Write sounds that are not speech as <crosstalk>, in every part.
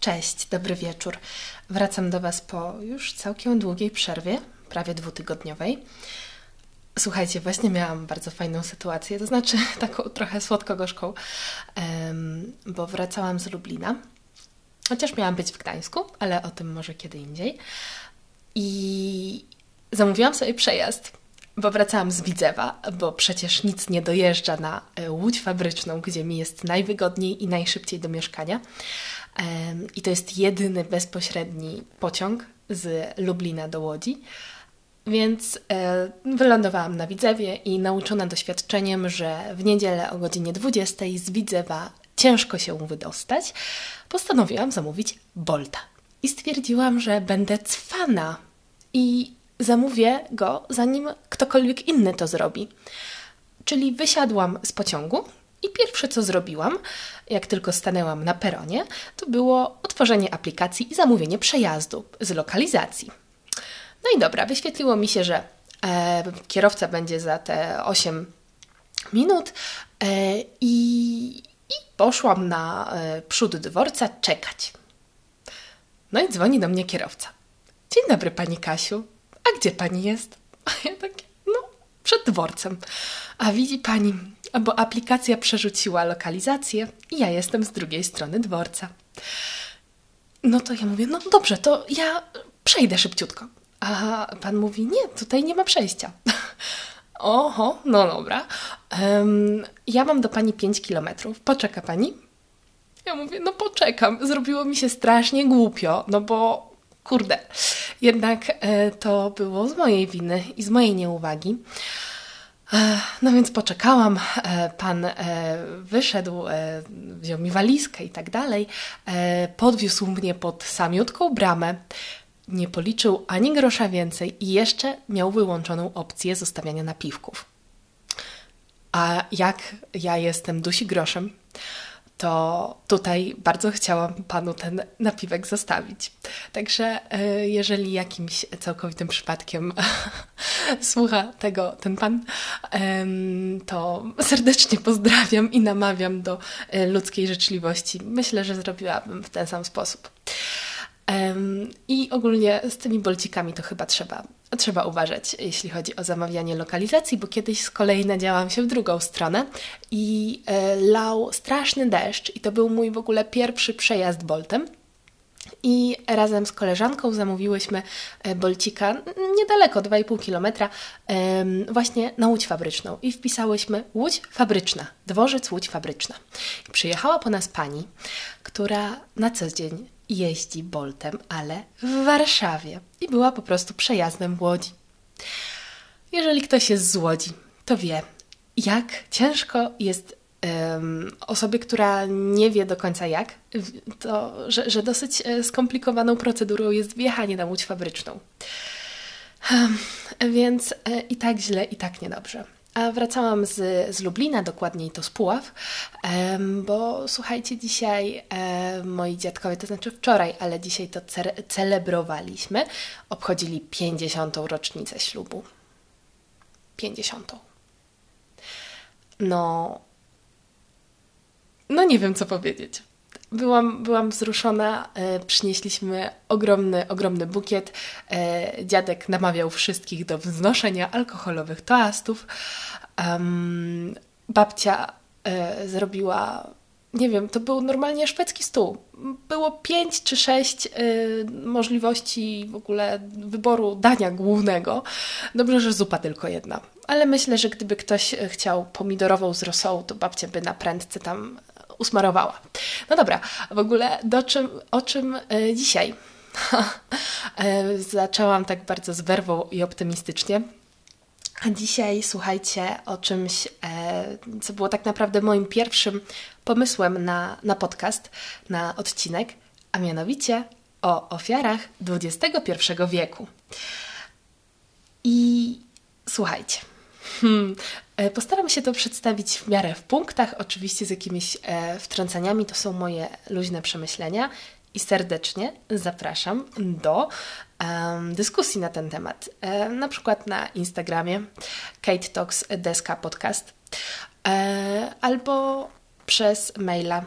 Cześć, dobry wieczór. Wracam do Was po już całkiem długiej przerwie, prawie dwutygodniowej. Słuchajcie, właśnie miałam bardzo fajną sytuację, to znaczy <laughs> taką trochę słodko-gorzką, bo wracałam z Lublina. Chociaż miałam być w Gdańsku, ale o tym może kiedy indziej. I zamówiłam sobie przejazd, bo wracałam z Widzewa, bo przecież nic nie dojeżdża na e, łódź fabryczną, gdzie mi jest najwygodniej i najszybciej do mieszkania. I to jest jedyny bezpośredni pociąg z Lublina do Łodzi. Więc e, wylądowałam na Widzewie i nauczona doświadczeniem, że w niedzielę o godzinie 20 z Widzewa ciężko się wydostać, postanowiłam zamówić Bolta. I stwierdziłam, że będę cwana i zamówię go, zanim ktokolwiek inny to zrobi. Czyli wysiadłam z pociągu i pierwsze co zrobiłam, jak tylko stanęłam na peronie, to było otworzenie aplikacji i zamówienie przejazdu z lokalizacji. No i dobra, wyświetliło mi się, że e, kierowca będzie za te 8 minut e, i, i poszłam na e, przód dworca czekać. No i dzwoni do mnie kierowca. Dzień dobry, pani Kasiu. A gdzie pani jest? <laughs> A ja takie, no, przed dworcem. A widzi pani, bo aplikacja przerzuciła lokalizację i ja jestem z drugiej strony dworca. No to ja mówię, no dobrze, to ja przejdę szybciutko. A pan mówi, nie, tutaj nie ma przejścia. <laughs> Oho, no dobra. Em, ja mam do pani 5 kilometrów. Poczeka pani? Ja mówię, no poczekam. Zrobiło mi się strasznie głupio, no bo kurde, jednak e, to było z mojej winy i z mojej nieuwagi. No więc poczekałam, e, pan e, wyszedł, e, wziął mi walizkę i tak dalej, podwiózł mnie pod samiutką bramę, nie policzył ani grosza więcej i jeszcze miał wyłączoną opcję zostawiania napiwków. A jak ja jestem dusi groszem, to tutaj bardzo chciałam panu ten napiwek zostawić. Także e, jeżeli jakimś całkowitym przypadkiem <laughs> słucha tego ten pan, to serdecznie pozdrawiam i namawiam do e, ludzkiej życzliwości. Myślę, że zrobiłabym w ten sam sposób. I ogólnie z tymi bolcikami to chyba trzeba, trzeba uważać, jeśli chodzi o zamawianie lokalizacji, bo kiedyś z kolei nadziałam się w drugą stronę i e, lał straszny deszcz i to był mój w ogóle pierwszy przejazd Boltem. I razem z koleżanką zamówiłyśmy e, bolcika niedaleko, 2,5 kilometra, właśnie na Łódź Fabryczną. I wpisałyśmy Łódź Fabryczna, dworzec Łódź Fabryczna. I przyjechała po nas pani, która na co dzień jeździ Boltem, ale w Warszawie. I była po prostu przejazdem w Łodzi. Jeżeli ktoś jest z Łodzi, to wie, jak ciężko jest em, osobie, która nie wie do końca jak, to, że, że dosyć e, skomplikowaną procedurą jest wjechanie na łódź fabryczną. Em, Więc e, i tak źle, i tak niedobrze. A wracałam z, z Lublina, dokładniej to z Puław, bo słuchajcie, dzisiaj moi dziadkowie, to znaczy wczoraj, ale dzisiaj to ce- celebrowaliśmy, obchodzili 50. rocznicę ślubu. 50. No, no nie wiem co powiedzieć. Byłam, byłam wzruszona, e, przynieśliśmy ogromny, ogromny bukiet. E, dziadek namawiał wszystkich do wznoszenia alkoholowych toastów. Babcia e, zrobiła, nie wiem, to był normalnie szwedzki stół. Było pięć czy sześć możliwości w ogóle wyboru dania głównego. Dobrze, że zupa tylko jedna. Ale myślę, że gdyby ktoś chciał pomidorową z rosołu, to babcia by na prędce tam usmarowała. No dobra, w ogóle do czym, o czym e, dzisiaj? <laughs> E, Zaczęłam tak bardzo z werwą i optymistycznie. A dzisiaj słuchajcie o czymś, e, co było tak naprawdę moim pierwszym pomysłem na, na podcast, na odcinek, a mianowicie o ofiarach XXI wieku. I słuchajcie. Hmm. e, Postaram się to przedstawić w miarę w punktach, oczywiście z jakimiś e, wtrąceniami. To są moje luźne przemyślenia i serdecznie zapraszam do dyskusji na ten temat. E, na przykład na Instagramie Kate Talks Deska Podcast e, albo przez maila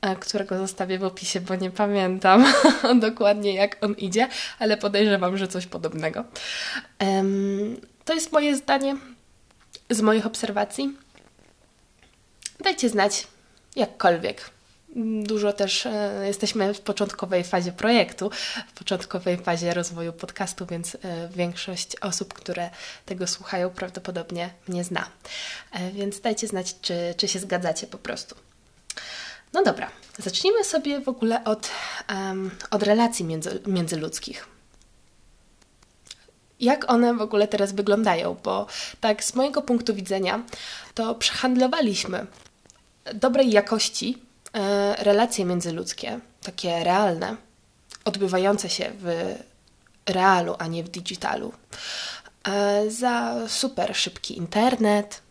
e, którego zostawię w opisie, bo nie pamiętam <laughs> dokładnie jak on idzie, ale podejrzewam, że coś podobnego. To jest moje zdanie z moich obserwacji. Dajcie znać, jakkolwiek. Dużo też e, jesteśmy w początkowej fazie projektu, w początkowej fazie rozwoju podcastu, więc e, większość osób, które tego słuchają, prawdopodobnie mnie zna. E, więc dajcie znać, czy, czy się zgadzacie po prostu. No dobra, zacznijmy sobie w ogóle od, um, od relacji między, międzyludzkich. Jak one w ogóle teraz wyglądają? Bo tak, z mojego punktu widzenia, to przehandlowaliśmy dobrej jakości e, relacje międzyludzkie, takie realne, odbywające się w realu, a nie w digitalu, e, za super szybki internet,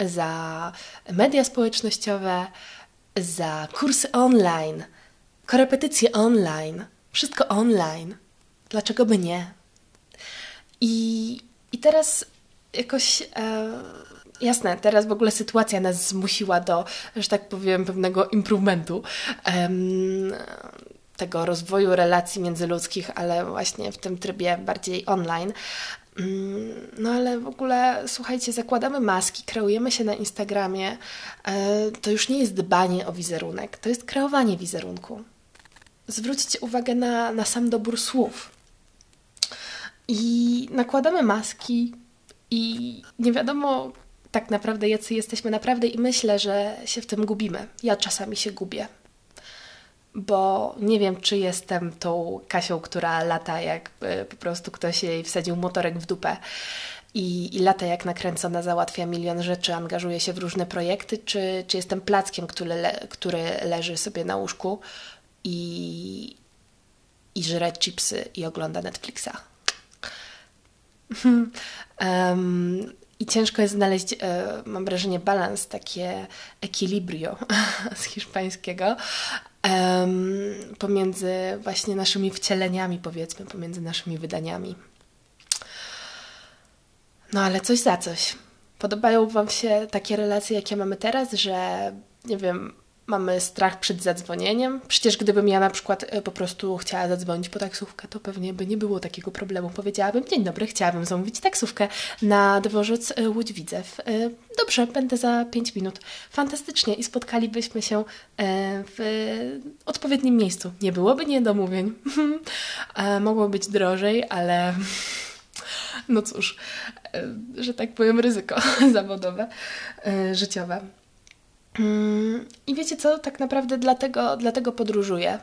za media społecznościowe, za kursy online, korepetycje online, wszystko online. Dlaczego by nie? I, i teraz jakoś. E, jasne, teraz w ogóle sytuacja nas zmusiła do, że tak powiem, pewnego improvementu. tego rozwoju relacji międzyludzkich, ale właśnie w tym trybie bardziej online. Mm, no ale w ogóle, słuchajcie, zakładamy maski, kreujemy się na Instagramie. E, to już nie jest dbanie o wizerunek, to jest kreowanie wizerunku. Zwróćcie uwagę na, na sam dobór słów. I nakładamy maski, i nie wiadomo tak naprawdę, jacy jesteśmy naprawdę, i myślę, że się w tym gubimy. Ja czasami się gubię bo nie wiem, czy jestem tą Kasią, która lata, jakby po prostu ktoś jej wsadził motorek w dupę i, i lata jak nakręcona, załatwia milion rzeczy, angażuje się w różne projekty, czy, czy jestem plackiem, który, le, który leży sobie na łóżku i, i żre chipsy i ogląda Netflixa. Um, I ciężko jest znaleźć, e, mam wrażenie, balans, takie equilibrio <laughs> z hiszpańskiego, pomiędzy właśnie naszymi wcieleniami, powiedzmy, pomiędzy naszymi wydaniami. No ale coś za coś. Podobają Wam się takie relacje, jakie mamy teraz, że nie wiem, mamy strach przed zadzwonieniem. Przecież gdybym ja na przykład e, po prostu chciała zadzwonić po taksówkę, to pewnie by nie było takiego problemu. Powiedziałabym, dzień dobry, chciałabym zamówić taksówkę na dworzec e, Łódź-Widzew. E, dobrze, będę za 5 minut. Fantastycznie i spotkalibyśmy się w odpowiednim miejscu. Nie byłoby niedomówień. <laughs> Mogło być drożej, ale <laughs> no cóż, że tak powiem, ryzyko <laughs> zawodowe, życiowe. Mm, I wiecie co, tak naprawdę dlatego, dlatego podróżuję.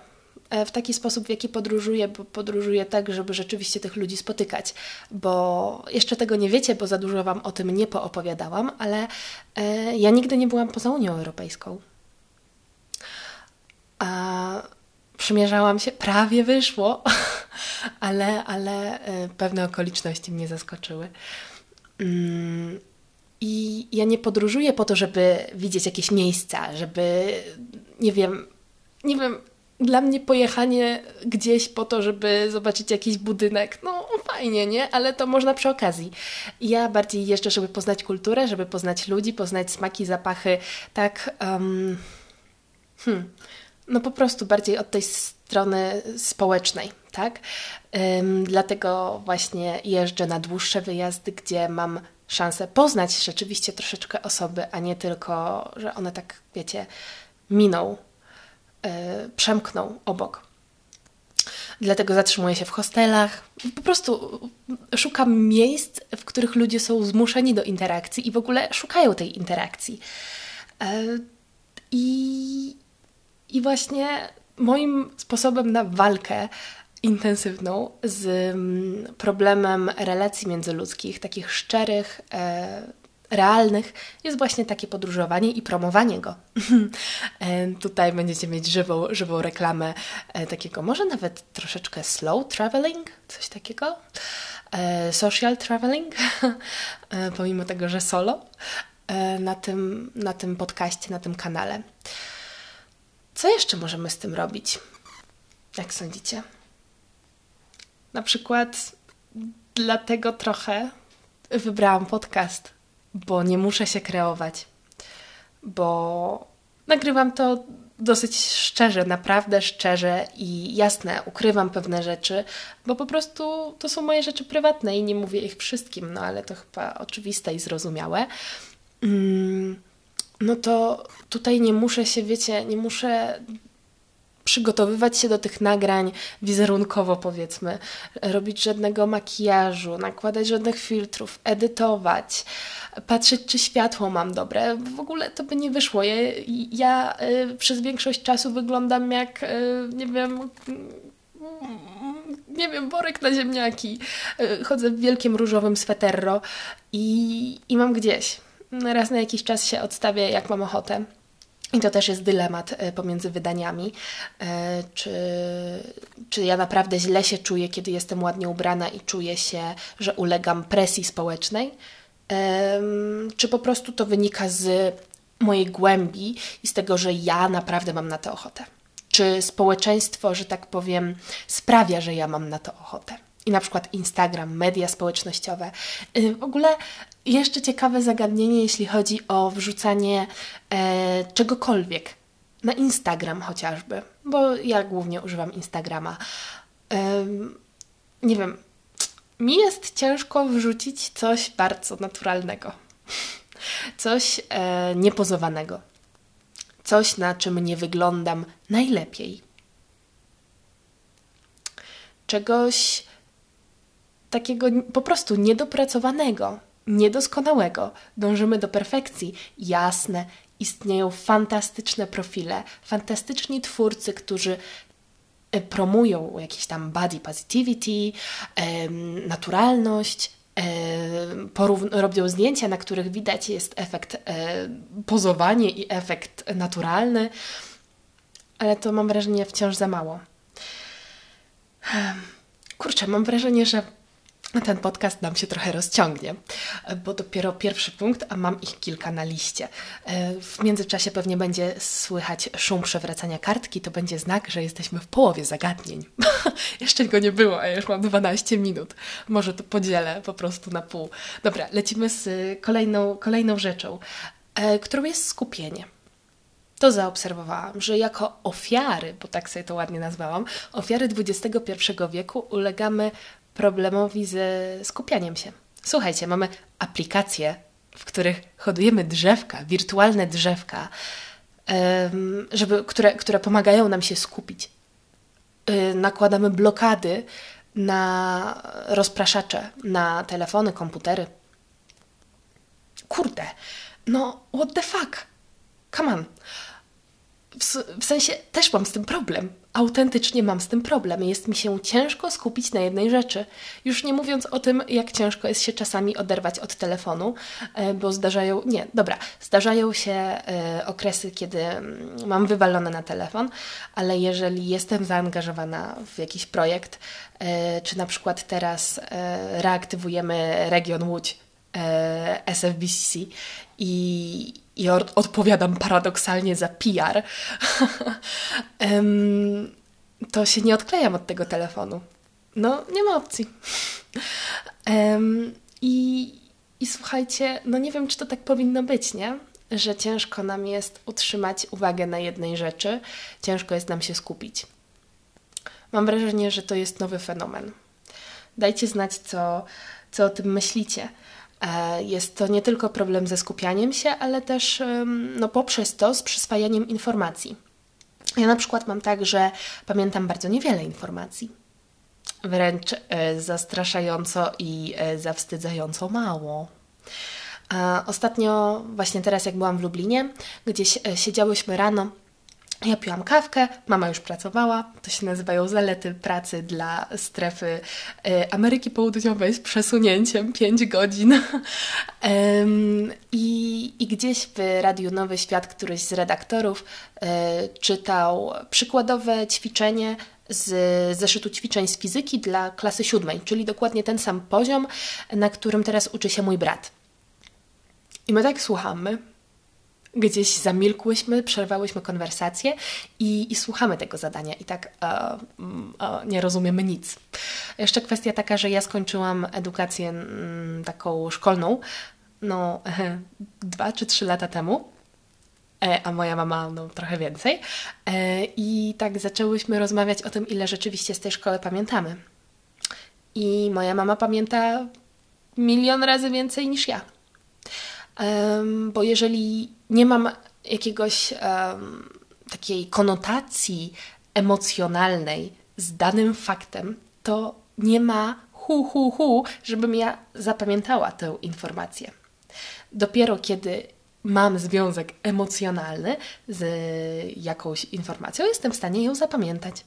E, w taki sposób, w jaki podróżuję, bo podróżuję tak, żeby rzeczywiście tych ludzi spotykać. Bo jeszcze tego nie wiecie, bo za dużo Wam o tym nie poopowiadałam, ale e, ja nigdy nie byłam poza Unią Europejską. A przymierzałam się, prawie wyszło, <laughs> ale, ale e, pewne okoliczności mnie zaskoczyły. I ja nie podróżuję po to, żeby widzieć jakieś miejsca, żeby, nie wiem, nie wiem, dla mnie pojechanie gdzieś po to, żeby zobaczyć jakiś budynek, no fajnie, nie? Ale to można przy okazji. Ja bardziej jeżdżę, żeby poznać kulturę, żeby poznać ludzi, poznać smaki, zapachy, tak. Um, hmm, no po prostu bardziej od tej strony społecznej, tak? Um, dlatego właśnie jeżdżę na dłuższe wyjazdy, gdzie mam szansę poznać rzeczywiście troszeczkę osoby, a nie tylko, że one tak, wiecie, miną, yy, przemkną obok. Dlatego zatrzymuję się w hostelach. Po prostu szukam miejsc, w których ludzie są zmuszeni do interakcji i w ogóle szukają tej interakcji. Yy, I, i właśnie moim sposobem na walkę intensywną z mm, problemem relacji międzyludzkich, takich szczerych, e, realnych, jest właśnie takie podróżowanie i promowanie go. <laughs> e, tutaj będziecie mieć żywą, żywą reklamę e, takiego, może nawet troszeczkę slow traveling, coś takiego. Social traveling, <laughs> pomimo tego, że solo, na tym, na tym podcaście, na tym kanale. Co jeszcze możemy z tym robić? Jak sądzicie? Na przykład dlatego trochę wybrałam podcast, bo nie muszę się kreować, bo nagrywam to dosyć szczerze, naprawdę szczerze i jasne ukrywam pewne rzeczy, bo po prostu to są moje rzeczy prywatne i nie mówię ich wszystkim, no ale to chyba oczywiste i zrozumiałe. Mm, no to tutaj nie muszę się, wiecie, nie muszę przygotowywać się do tych nagrań wizerunkowo, powiedzmy, robić żadnego makijażu, nakładać żadnych filtrów, edytować, patrzeć, czy światło mam dobre. W ogóle to by nie wyszło. Ja, ja y, przez większość czasu wyglądam jak, y, nie wiem, nie wiem, worek na ziemniaki. Y, chodzę w wielkim różowym sweterro i, i mam gdzieś. Raz na jakiś czas się odstawię, jak mam ochotę. I to też jest dylemat e, pomiędzy wydaniami. E, czy, czy ja naprawdę źle się czuję, kiedy jestem ładnie ubrana i czuję się, że ulegam presji społecznej? Czy po prostu to wynika z mojej głębi i z tego, że ja naprawdę mam na to ochotę? Czy społeczeństwo, że tak powiem, sprawia, że ja mam na to ochotę? I na przykład Instagram, media społecznościowe. Y, w ogóle jeszcze ciekawe zagadnienie, jeśli chodzi o wrzucanie e, czegokolwiek na Instagram chociażby, bo ja głównie używam Instagrama. E, nie wiem, mi jest ciężko wrzucić coś bardzo naturalnego, coś e, niepozowanego, coś na czym nie wyglądam najlepiej, czegoś takiego po prostu niedopracowanego niedoskonałego. Dążymy do perfekcji. Jasne, istnieją fantastyczne profile, fantastyczni twórcy, którzy e, promują jakieś tam body positivity, naturalność, robią zdjęcia, na których widać jest efekt e, pozowanie i efekt naturalny, ale to mam wrażenie wciąż za mało. Kurczę, mam wrażenie, że ten podcast nam się trochę rozciągnie, bo dopiero pierwszy punkt, a mam ich kilka na liście. W międzyczasie pewnie będzie słychać szum przewracania kartki, to będzie znak, że jesteśmy w połowie zagadnień. <laughs> Jeszcze go nie było, a już mam 12 minut. Może to podzielę po prostu na pół. Dobra, lecimy z kolejną, kolejną rzeczą, e, którą jest skupienie to zaobserwowałam, że jako ofiary, bo tak sobie to ładnie nazwałam, ofiary XXI wieku ulegamy problemowi ze skupianiem się. Słuchajcie, mamy aplikacje, w których hodujemy drzewka, wirtualne drzewka, żeby, które, które pomagają nam się skupić. Y, nakładamy blokady na rozpraszacze, na telefony, komputery. Kurde, no what the fuck? Come on. W, sensie też mam z tym problem autentycznie mam z tym problem. Jest mi się ciężko skupić na jednej rzeczy. Już nie mówiąc o tym, jak ciężko jest się czasami oderwać od telefonu, e, bo zdarzają, nie, dobra, zdarzają się e, okresy, kiedy mm, mam wywalone na telefon, ale jeżeli jestem zaangażowana w jakiś projekt, e, czy na przykład teraz reaktywujemy region Łódź SFBCC i, i odpowiadam paradoksalnie za PR, <laughs> to się nie odklejam od tego telefonu. No, nie ma opcji. i, I słuchajcie, no nie wiem, czy to tak powinno być, nie? Że ciężko nam jest utrzymać uwagę na jednej rzeczy, ciężko jest nam się skupić. Mam wrażenie, że to jest nowy fenomen. Dajcie znać, co, co o tym myślicie. E, jest to nie tylko problem ze skupianiem się, ale też no, poprzez to z przyswajaniem informacji. Ja na przykład mam tak, że pamiętam bardzo niewiele informacji. Wręcz e, zastraszająco i e, zawstydzająco mało. Ostatnio, właśnie teraz, jak byłam w Lublinie, gdzieś siedziałyśmy rano ja piłam kawkę, mama już pracowała. To się nazywają zalety pracy dla strefy y, Ameryki Południowej z przesunięciem 5 godzin. <laughs> I, I gdzieś w Radiu Nowy Świat któryś z redaktorów y, czytał przykładowe ćwiczenie z zeszytu ćwiczeń z fizyki dla klasy siódmej, czyli dokładnie ten sam poziom, na którym teraz uczy się mój brat. I my tak słuchamy, gdzieś zamilkłyśmy, przerwałyśmy konwersację i, i słuchamy tego zadania i tak e, e, nie rozumiemy nic. Jeszcze kwestia taka, że ja skończyłam edukację m, mm, taką szkolną no, e, <laughs> dwa czy trzy lata temu e, a moja mama no, trochę więcej. E, I tak zaczęłyśmy rozmawiać o tym, ile rzeczywiście z tej szkoły pamiętamy. I moja mama pamięta milion razy więcej niż ja. Bo jeżeli nie mam jakiegoś um, takiej konotacji emocjonalnej z danym faktem, to nie ma hu, hu, hu, żebym ja zapamiętała tę informację. Dopiero kiedy mam związek emocjonalny z jakąś informacją, jestem w stanie ją zapamiętać.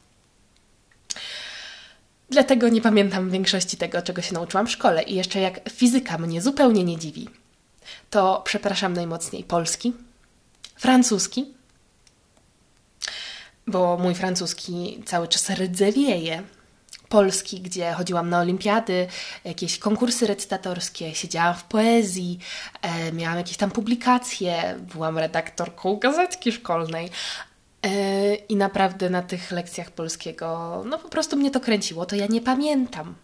Dlatego nie pamiętam większości tego, czego się nauczyłam w szkole. I jeszcze jak fizyka mnie zupełnie nie dziwi, to przepraszam najmocniej polski, francuski, bo mój francuski cały czas rdzewieje. Polski, gdzie chodziłam na olimpiady, jakieś konkursy recytatorskie, siedziałam w poezji, e, miałam jakieś tam publikacje, byłam redaktorką gazetki szkolnej. E, I naprawdę na tych lekcjach polskiego, no po prostu mnie to kręciło, to ja nie pamiętam.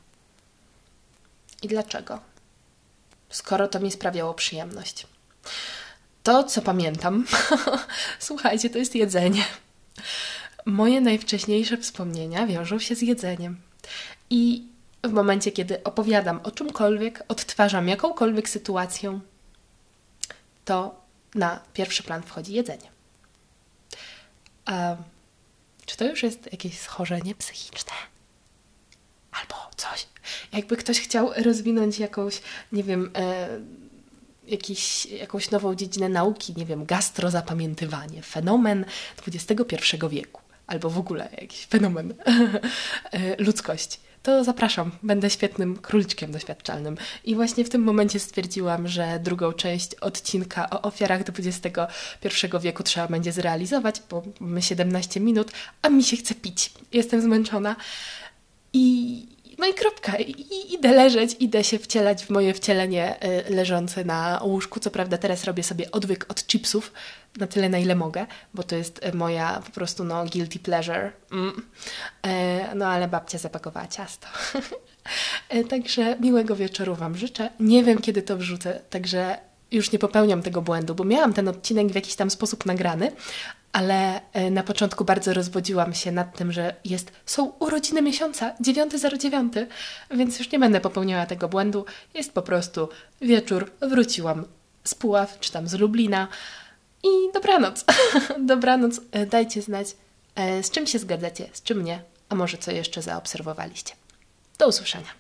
I dlaczego? Skoro to mi sprawiało przyjemność. To, co pamiętam, <laughs> słuchajcie, to jest jedzenie. Moje najwcześniejsze wspomnienia wiążą się z jedzeniem. I w momencie, kiedy opowiadam o czymkolwiek, odtwarzam jakąkolwiek sytuację, to na pierwszy plan wchodzi jedzenie. A czy to już jest jakieś schorzenie psychiczne? Albo coś. Jakby ktoś chciał rozwinąć jakąś, nie wiem, e, jakiś, jakąś nową dziedzinę nauki, nie wiem, gastrozapamiętywanie, fenomen XXI wieku, albo w ogóle jakiś fenomen <laughs> e, ludzkości to zapraszam. Będę świetnym króliczkiem doświadczalnym. I właśnie w tym momencie stwierdziłam, że drugą część odcinka o ofiarach XXI wieku trzeba będzie zrealizować, bo mamy 17 minut, a mi się chce pić. Jestem zmęczona. I no i kropka. I, idę leżeć, idę się wcielać w moje wcielenie y, leżące na łóżku. Co prawda teraz robię sobie odwyk od chipsów na tyle, na ile mogę, bo to jest y, moja po prostu no guilty pleasure. Mm. E, no ale babcia zapakowała ciasto. <laughs> E, także miłego wieczoru Wam życzę. Nie wiem, kiedy to wrzucę, także już nie popełniam tego błędu, bo miałam ten odcinek w jakiś tam sposób nagrany, ale e, na początku bardzo rozwodziłam się nad tym, że jest, są urodziny miesiąca, 9.09, więc już nie będę popełniała tego błędu. Jest po prostu wieczór, wróciłam z Puław, czy tam z Lublina i dobranoc. <laughs> dobranoc, e, dajcie znać, e, z czym się zgadzacie, z czym nie, a może co jeszcze zaobserwowaliście. Do usłyszenia.